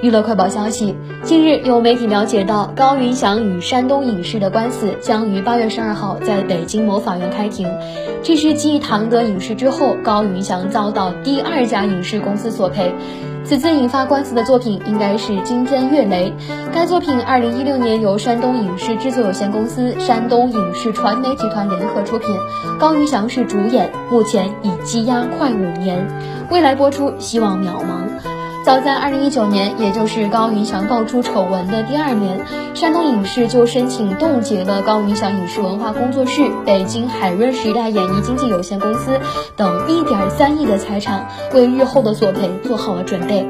娱乐快报消息，近日有媒体了解到，高云翔与山东影视的官司将于八月十二号在北京某法院开庭。这是继唐德影视之后，高云翔遭到第二家影视公司索赔。此次引发官司的作品应该是《惊天月雷》。该作品二零一六年由山东影视制作有限公司、山东影视传媒集团联合出品，高云翔是主演，目前已积压快五年，未来播出希望渺茫。早在二零一九年，也就是高云翔爆出丑闻的第二年，山东影视就申请冻结了高云翔影视文化工作室、北京海润时代演艺经纪有限公司等一点三亿的财产，为日后的索赔做好了准备。